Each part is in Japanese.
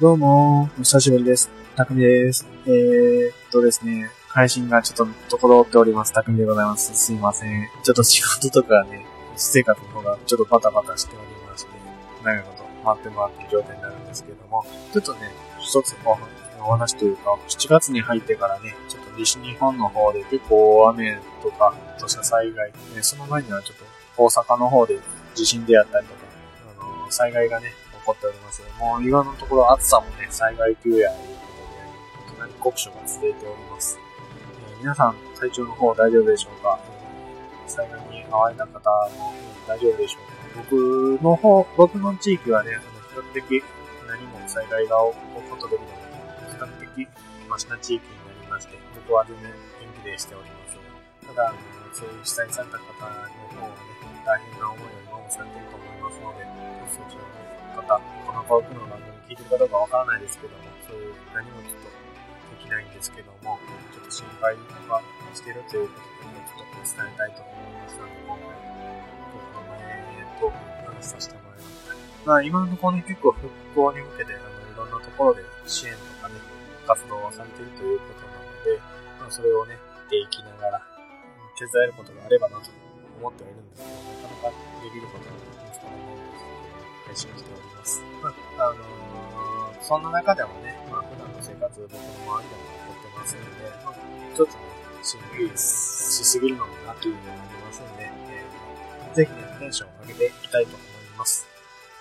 どうも、お久しぶりです。たくみです。えー、っとですね、配信がちょっと滞っております。たくみでございます。すいません。ちょっと仕事とかね、私生活の方がちょっとバタバタしておりまして、長いこと待ってもらって状態になるんですけども、ちょっとね、一つおお話というか、7月に入ってからね、ちょっと西日本の方で結構雨とか土砂災害、ね、その前にはちょっと大阪の方で地震であったりとか、あの災害がね、起こっております。もう今のところ暑さもね、災害級やということで、かなり酷暑が続いております。えー皆さん、体調の方大丈夫でしょうか、えー災害に遭われた方も大丈夫でしょうか？僕の方、僕の地域はね、あの比較的何も災害が起こることできない、比較的マシな地域になりまして、僕は全然元気でしております。ただ、そういう被災された方の方はね、大変な思いを今もされていると思いますので、そちらの方、このパークの番組聞いてるかどうかわからないですけども、そういう何もちょっとできないんですけども、ちょっと心配はしてるということで、ちょっと伝えたいと思いますので、今回、僕の前トークに話させてもらいました。まあ今のところね、結構復興に向けて、あの、いろんなところで支援とかね、活動をされているということなので、まあそれをね、見ていきながら、手伝えることがあればなと思ってはいるんですけど、なかなかできることが見つからないんですけど、配信しております。まあ、あのーそんな中でもね、まあ普段の生活、僕の周りでも起こってますので、まあ、ちょっとね、しんみりしすぎるのもなというのがありますので、えーぜひね、テンションを上げていきたいと思います。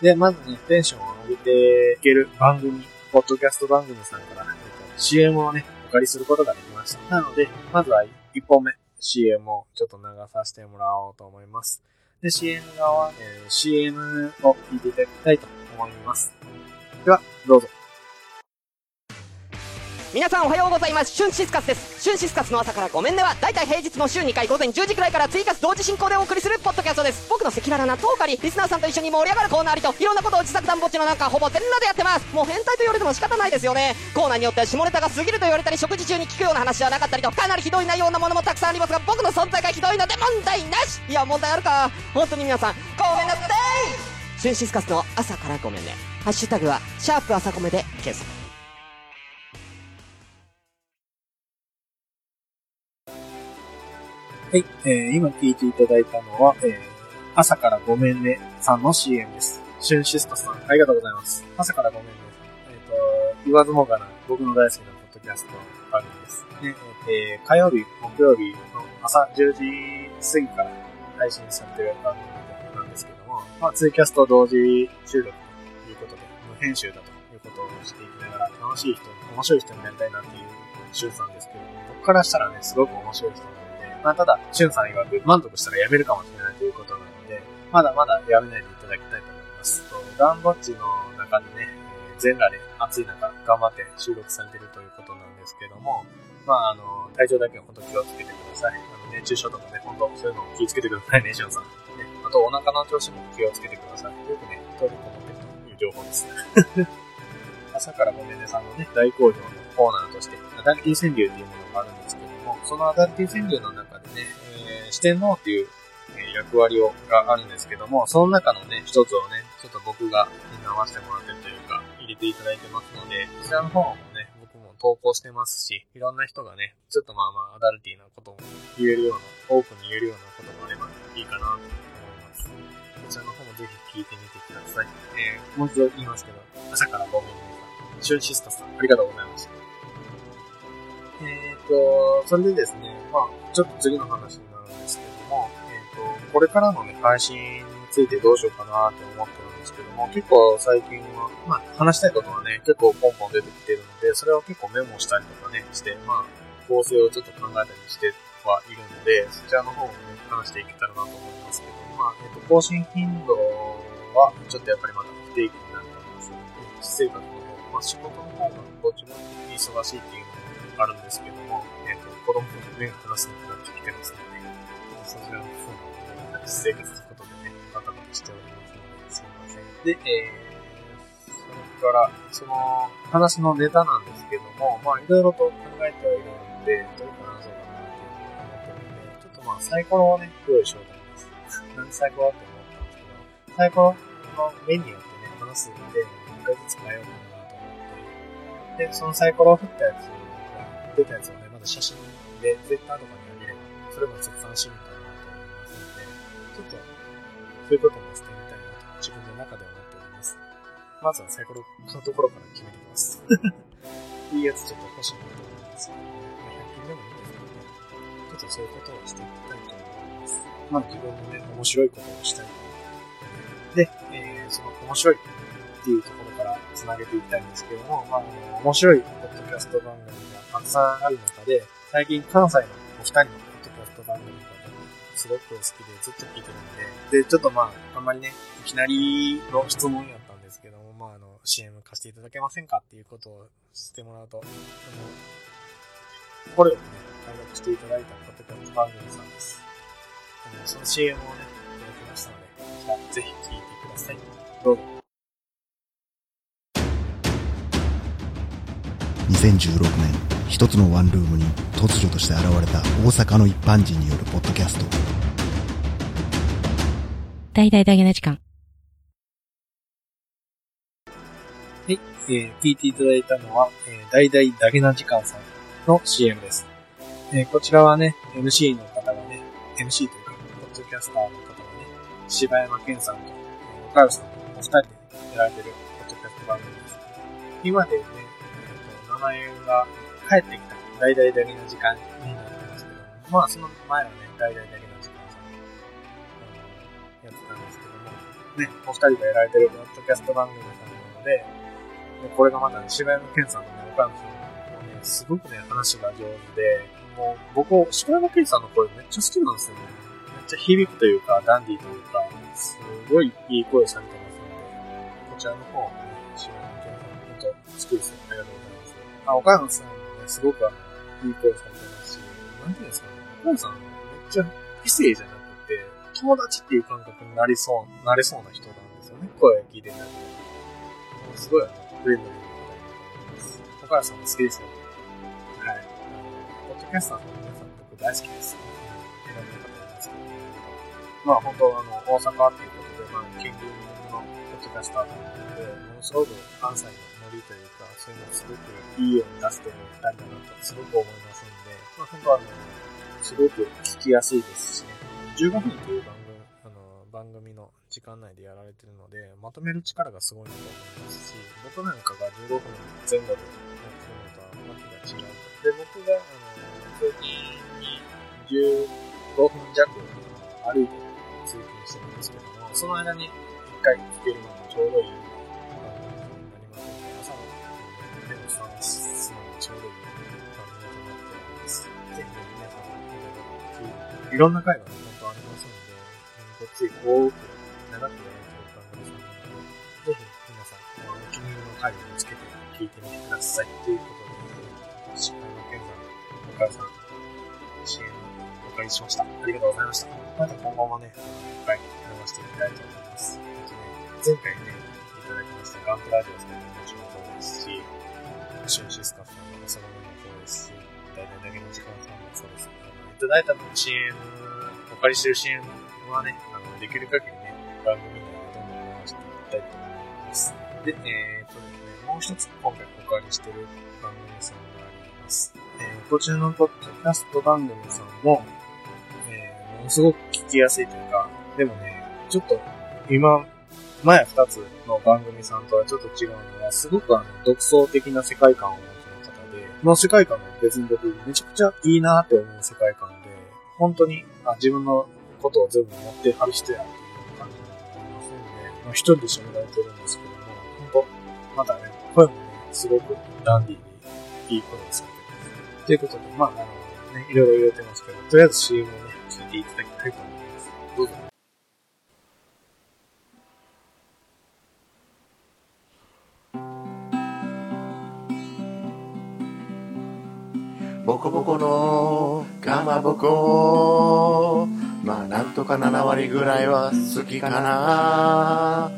で、まずね、テンションを上げていける番組、ポッドキャスト番組さんから、えっと CM をね、お借りすることができました。なので、まずは1本目、CM をちょっと流させてもらおうと思います。で、CM 側、えー CM を聞いていただきたいと思います。では、どうぞ。皆さんおはようございます。シュンシスカスです。シュンシスカスの朝からごめんねはだいたい平日の週2回午前10時くらいから追加同時進行でお送りするポッドキャストです。僕の赤裸々なトークありリスナーさんと一緒に盛り上がるコーナーありといろんなことを自作団ぼっちの中ほぼ全裸でやってます。もう変態と言われても仕方ないですよね。コーナーによっては下ネタが過ぎると言われたり食事中に聞くような話じゃなかったりとかなりひどい内容なものもたくさんありますが僕の存在がひどいので問題なし。いや問題あるか。本当に皆さんごめんなさい。シュンシスカスの朝からごめんね。ハッシュタグはシャープ朝コメで検索。はい、えー、今聞いていただいたのは、えー、朝からごめんねさんの CM です。シュンシスカスさん、ありがとうございます。朝からごめんねさん。えっ、と、言わずもがな、僕の大好きなポッドキャスト番組です。で、えー、火曜日、木曜日の朝10時過ぎから配信されてる番組なんですけども、まあ、ツイキャスト同時収録ということで、無編集だということをしていきながら、楽しい人、面白い人になりたいなっていうシュンさんですけども、僕からしたらね、すごく面白い人な、まあ、ただ、シュンさん曰く満足したら辞めるかもしれないということなので、まだまだ辞めないでいただきたいと思います。とダンボッチの中でね、全裸で暑い中頑張って収録されてるということなんですけども、まあ、あの、体調だけは本当気をつけてください。あの、熱中症とかね、本当そういうのを気をつけてくださいね、シュンさん。ね、あと、お腹の調子も気をつけてください。よくね、トイレこもってるという情報です。朝からごめんねさんのね、大好評のコーナーとして、アダルティ川柳っていうものがあるんですけども、そのアダルティ川柳の中、四天王っていう、え役割をがあるんですけども、その中のね、一つをね、ちょっと僕が担わせてもらってるというか、入れていただいてますので、こちらの方もね、僕も投稿してますし、いろんな人がね、ちょっとまあまあアダルティなことも言えるような、オープンに言えるようなこともあればいいかなと思います。こちらの方もぜひ聞いてみてください。えー、もう一度言いますけど、朝からごめんねさん、シュンシスタさん、ありがとうございました。えーと、それでですね、まあちょっと次の話にこれからのね、配信についてどうしようかなって思ってるんですけども、結構最近は、まあ話したいことはね、結構ポンポン出てきてるので、それを結構メモしたりとかね、して、まあ、構成をちょっと考えたりしてはいるので、そちらの方もね、話していけたらなと思いますけど、まあ、えっ、と、更新頻度は、ちょっとやっぱりまだ不定期になると思います。私生活の方、まあ仕事の方がどっちも忙しいっていうのもあるんですけども、えっ、と、子供と目が離せなくなってきてますので、そちらの方も、私生活のことでね、バタバタしておりますので、すいません。で、えー、それから、その、話のネタなんですけども、まあ、いろいろと考えてはいるので、どういう話そうかなっていうのを思ってるので、ちょっとまあ、サイコロをね、用意しようと思います。なんでサイコロって思ったんですけど、サイコロのメニューってね、話すんで、1回ずつ変えようかなと思って、で、そのサイコロを振ったやつが、出たやつをね、まだ写真で、ツイッターとかにあげれば、それも一つ楽しみかなと思い、ちょっと、そういうこともしてみたいなと、自分の中では思っております。まずはサイコロのところから決めてきます。いいやつちょっと欲しいなと思います。まあ、100均でもいいんですけどね。ちょっとそういうことをしていきたいと思います。まあ自分のね、面白いことをしたい。で、えー、その面白いっていうところから繋げていきたいんですけども、まあ、面白いポッドキャスト番組がたくさんある中で、最近関西のお二人のすごく好きでずっと聞いてるんで、で、ちょっとまあ、あんまりね、いきなりの質問やったんですけども、まあ、あの、CM 貸していただけませんかっていうことをしてもらうと、あの、これをね、開拓していただいたポッドキャスト番組さんです。あの、その CM をね、いただきましたので、こちら、ぜひ聞いてください。どうぞ。2016年一つのワンルームに突如として現れた大阪の一般人によるポッドキャスト大々だけな時間。はい、えー、聞いていただいたのは、えー、大々だけな時間さんの CM です。えー、こちらはね、MC の方がね、MC というか、ポッドキャスターの方がね、柴山健さんと、えー、岡吉さんとお二人でやられてるポッドキャスト番組です。今でね、えーと、名前が帰ってきた大々だけな時間になってますけども、まあその前はね、大々だけな時間さん、やってたんですけども、ね、お二人がやられてるポッドキャスト番組さんなので、でこれがまたね、柴山健さんのね、岡山さんもね、すごくね、話が上手で、もう僕、柴山健さんの声めっちゃ好きなんですよね。めっちゃ響くというか、ダンディーというか、すごいいい声されてますので、こちらの方もね、柴山健さん、本当好きですよ。ありがとうございます。あ、岡山さんすごくあの、いい声されてますし、なんていうんですかね、岡山さんめっちゃ異性じゃなくて、友達っていう感覚になりそう、なれそうな人なんですよね。声聞いてるだけで。すごいあの、フレンドリーな方だと思います。岡山さんも好きですよ。はい。ポッドキャスターの皆さん僕大好きです。いろんな方いますけど、まあ本当あの、大阪っていうことで、まあ、近隣のッドキャスターなので、ものすごく関西のノリというか、そういうのをすごくいいように出してる二人だなとすごく思いますんで、まあ本当あの、すごく聞きやすいですしね、15分という番組、あの、番組の時間内でやられてるので、まとめる力がすごいなと思いますし、僕なんかが15分前後でやってるのとはわけが違うと。で、僕が、あの、通勤に15分弱歩いて通勤してるんですけども、その間に回聞けるのもちょうどいい番組になりますので、朝の目を覚ますのにちょうどいい番組となっております。ぜひね、皆さんいろいろ聞いて、いろんな回がね、本当ありますので、ごっつい多く長くやられてる番組さんなので、ぜひ皆さん、お気に入りの回を見つけて聞いてみてください。ということで、石川の健さん、お母さん、支援をお借りしました。ありがとうございました。また今後もね、いっぱい流していきたいと思います。前回ね、いただきましたガンプラジオさんの話もそうですし、シュンシスカさんのおさまもそうですし、大体だけの時間さんもそうです。あのいただいた CM、お借りしてる CM はね、あの、できる限りね、番組内でどんどん流していきたいと思います。で、えー、とですね、もう一つ今回お借りしてる番組さんがあります。えー、こちらのポッドキャスト番組さんも、えー、ものすごく聞きやすいというか、でもね、ちょっと、今、前二つの番組さんとはちょっと違うのは、すごくあの、独創的な世界観をお持ちの方で、この世界観も別に僕、めちゃくちゃいいなって思う世界観で、本当に、あ自分のことを全部持ってはる人やっていう感じになりますんで、まあ、一人で喋られてるんですけども、本当またね、声もね、すごくダンディーでいい声をされてます。ということで、まあ、あのね、いろいろ言われてますけど、とりあえず CM をね、聞いていただきたいと思います。ボコボコのかまぼこ。まあなんとか7割ぐらいは好きかな。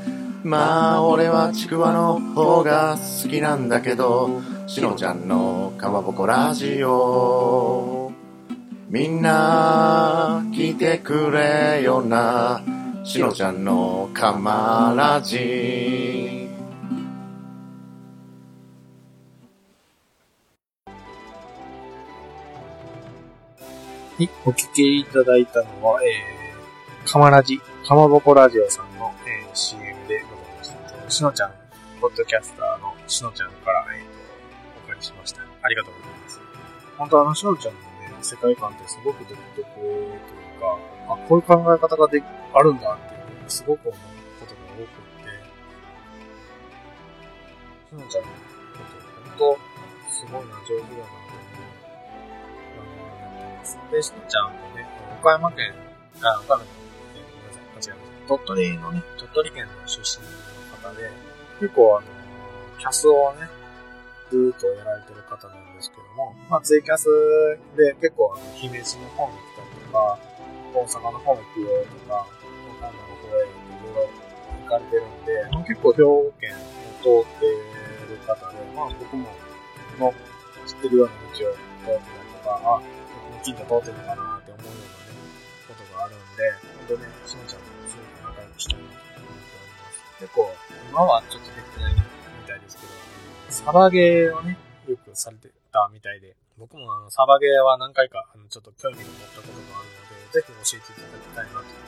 まあ俺はちくわの方が好きなんだけどしのちゃんのかまぼこラジオ。みんな聞いてくれよなしのちゃんのかまラジ。はい、お聞きいただいたのは、えー、かまラジ、かまぼこラジオさんの、えー、CM でございました。しのちゃん、ポッドキャスターのしのちゃんから、えー、とお借りしました。ありがとうございます。本当あのしのちゃんのね、世界観ってすごく独特というか、あ、こういう考え方がであるんだっていうふうにすごく思うことが多くて、しのちゃんのこと、本当すごいな、上手だなと思で、しのちゃんもね、岡山県、あ、岡山県、ごめんなさい、間違えました。鳥取のね、鳥取県の出身の方で、結構あの、キャスをね、ずっとやられてる方なんですけども、まあ、ツイキャスで結構あの、姫路の方に来たりとか、大阪の方に行くよとか、岡山の方へいろいろ行かれてるんで、まあ結構兵庫県を通ってる方で、まあ僕も、の知ってるような道を通ってたりとか、あ、僕の近所通ってるのかなって思うようなね、ことがあるんで、本当ね、しのちゃんもすごく仲良くしたいなと思っております。結構、今はちょっとできてないみたいですけど、サバゲーをね、よくされてたみたいで、僕もあの、サバゲーは何回か、あの、ちょっと興味を持ったことがあるので、ぜひ教えていただきたいなと思って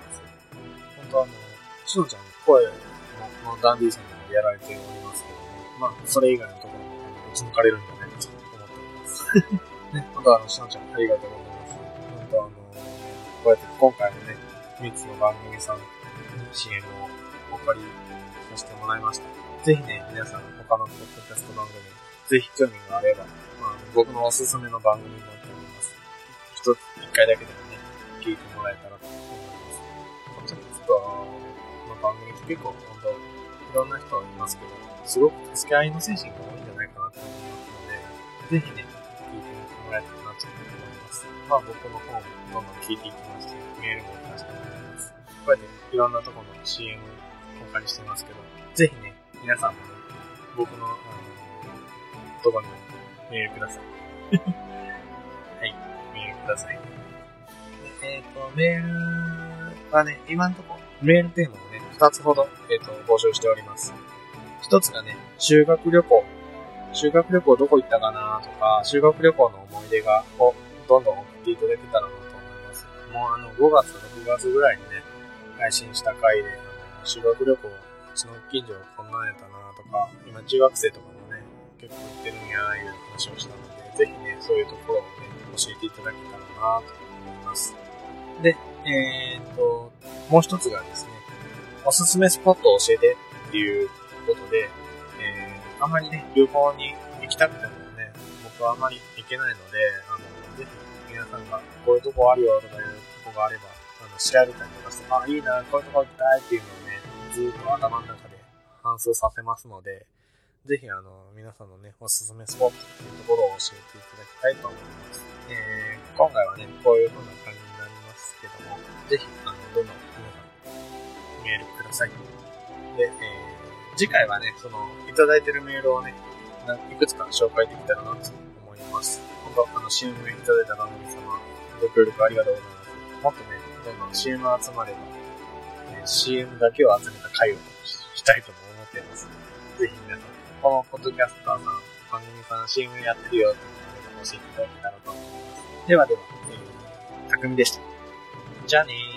ます。本当あの、しのちゃんの声も、まあ、ダンディさんにもやられておりますけども、まあ、それ以外のところも、あの打ち抜かれるんじゃないかと思っております。ね、本当あの、しのちゃんありがとうございます。本当あの、こうやって今回もね、3つの番組さんに CM をお借りさせてもらいました。ぜひね、皆さん他のポッドキャスト番組、ぜひ興味があれば、まあ、僕のおすすめの番組になっております。一つ、一回だけでもね、聞いてもらえたらと思います。ポッドキャストの番組って結構、本当いろんな人いますけど、すごく助け合いの精神が多いんじゃないかなと思いますので、ぜひね、らえたらなと思います。まあ僕の方もどんどん聞いていきますし、メールも出してもらいます。こうやっていろんなところの CM お借りしてますけど、ぜひね、皆さんもね、僕の、あの、とこにもメールください。はい、メールください。えっ、ーと、メールはね、今のところ、メールテーマをね、二つほど、えっ、ーと、募集しております。一つがね、修学旅行。修学旅行どこ行ったかなとか、修学旅行の思い出が、をどんどん送っていただけたらなと思います。もうあの、5月、6月ぐらいにね、配信した回で、あの、修学旅行、うちの近所こんなんやったなとか、今中学生とかもね、結構行ってるんや、いう話をしたので、ぜひね、そういうところをね、教えていただけたらなと思います。で、えーっと、もう一つがですね、おすすめスポットを教えてっていうことで、あんまりね、旅行に行きたくてもね、僕はあんまり行けないので、あの、ぜひ皆さんがこういうとこあるよとかいうとこがあれば、あの、調べたりとかして、あ、いいな、こういうとこ行きたいっていうのをね、ずっと頭の中で反芻させますので、ぜひあの、皆さんのね、おすすめスポットっていうところを教えていただきたいと思います。えー、今回はね、こういう風な感じになりますけども、ぜひ、あの、どんどん皆さん、メールください。で、えー、次回はね、その、いただいてるメールをね、いくつか紹介できたらなと思います。本当あの、CM いただいた番組様、ご協力ありがとうございます。もっとね、どんどん CM 集まれば、えー CM だけを集めた回をしたいと思っています。ぜひ皆さん、このポッドキャスターさん、番組さん CM やってるよっていうのを教えていただけたらと思います。ではでは、えー、たくみでした。じゃあねー。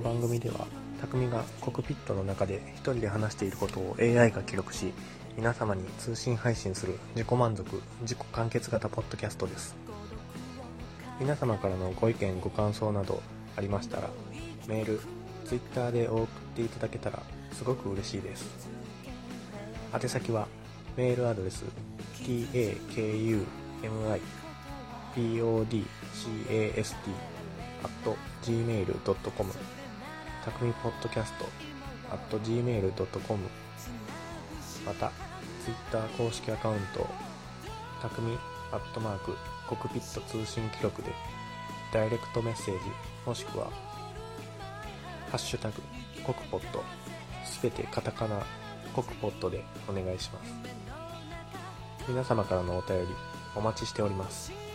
の番組では匠がコクピットの中で一人で話していることを AI が記録し皆様に通信配信する自己満足自己完結型ポッドキャストです。皆様からのご意見ご感想などありましたらメール Twitter で送っていただけたらすごく嬉しいです。宛先はメールアドレス takumi podcast gmail.com たくみポッドキャスト at gmail.com また Twitter 公式アカウントたくみアットマークコクピット通信記録でダイレクトメッセージもしくはハッシュタグコクポットすべてカタカナコクポットでお願いします。皆様からのお便りお待ちしております。